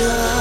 Paint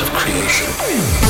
of creation.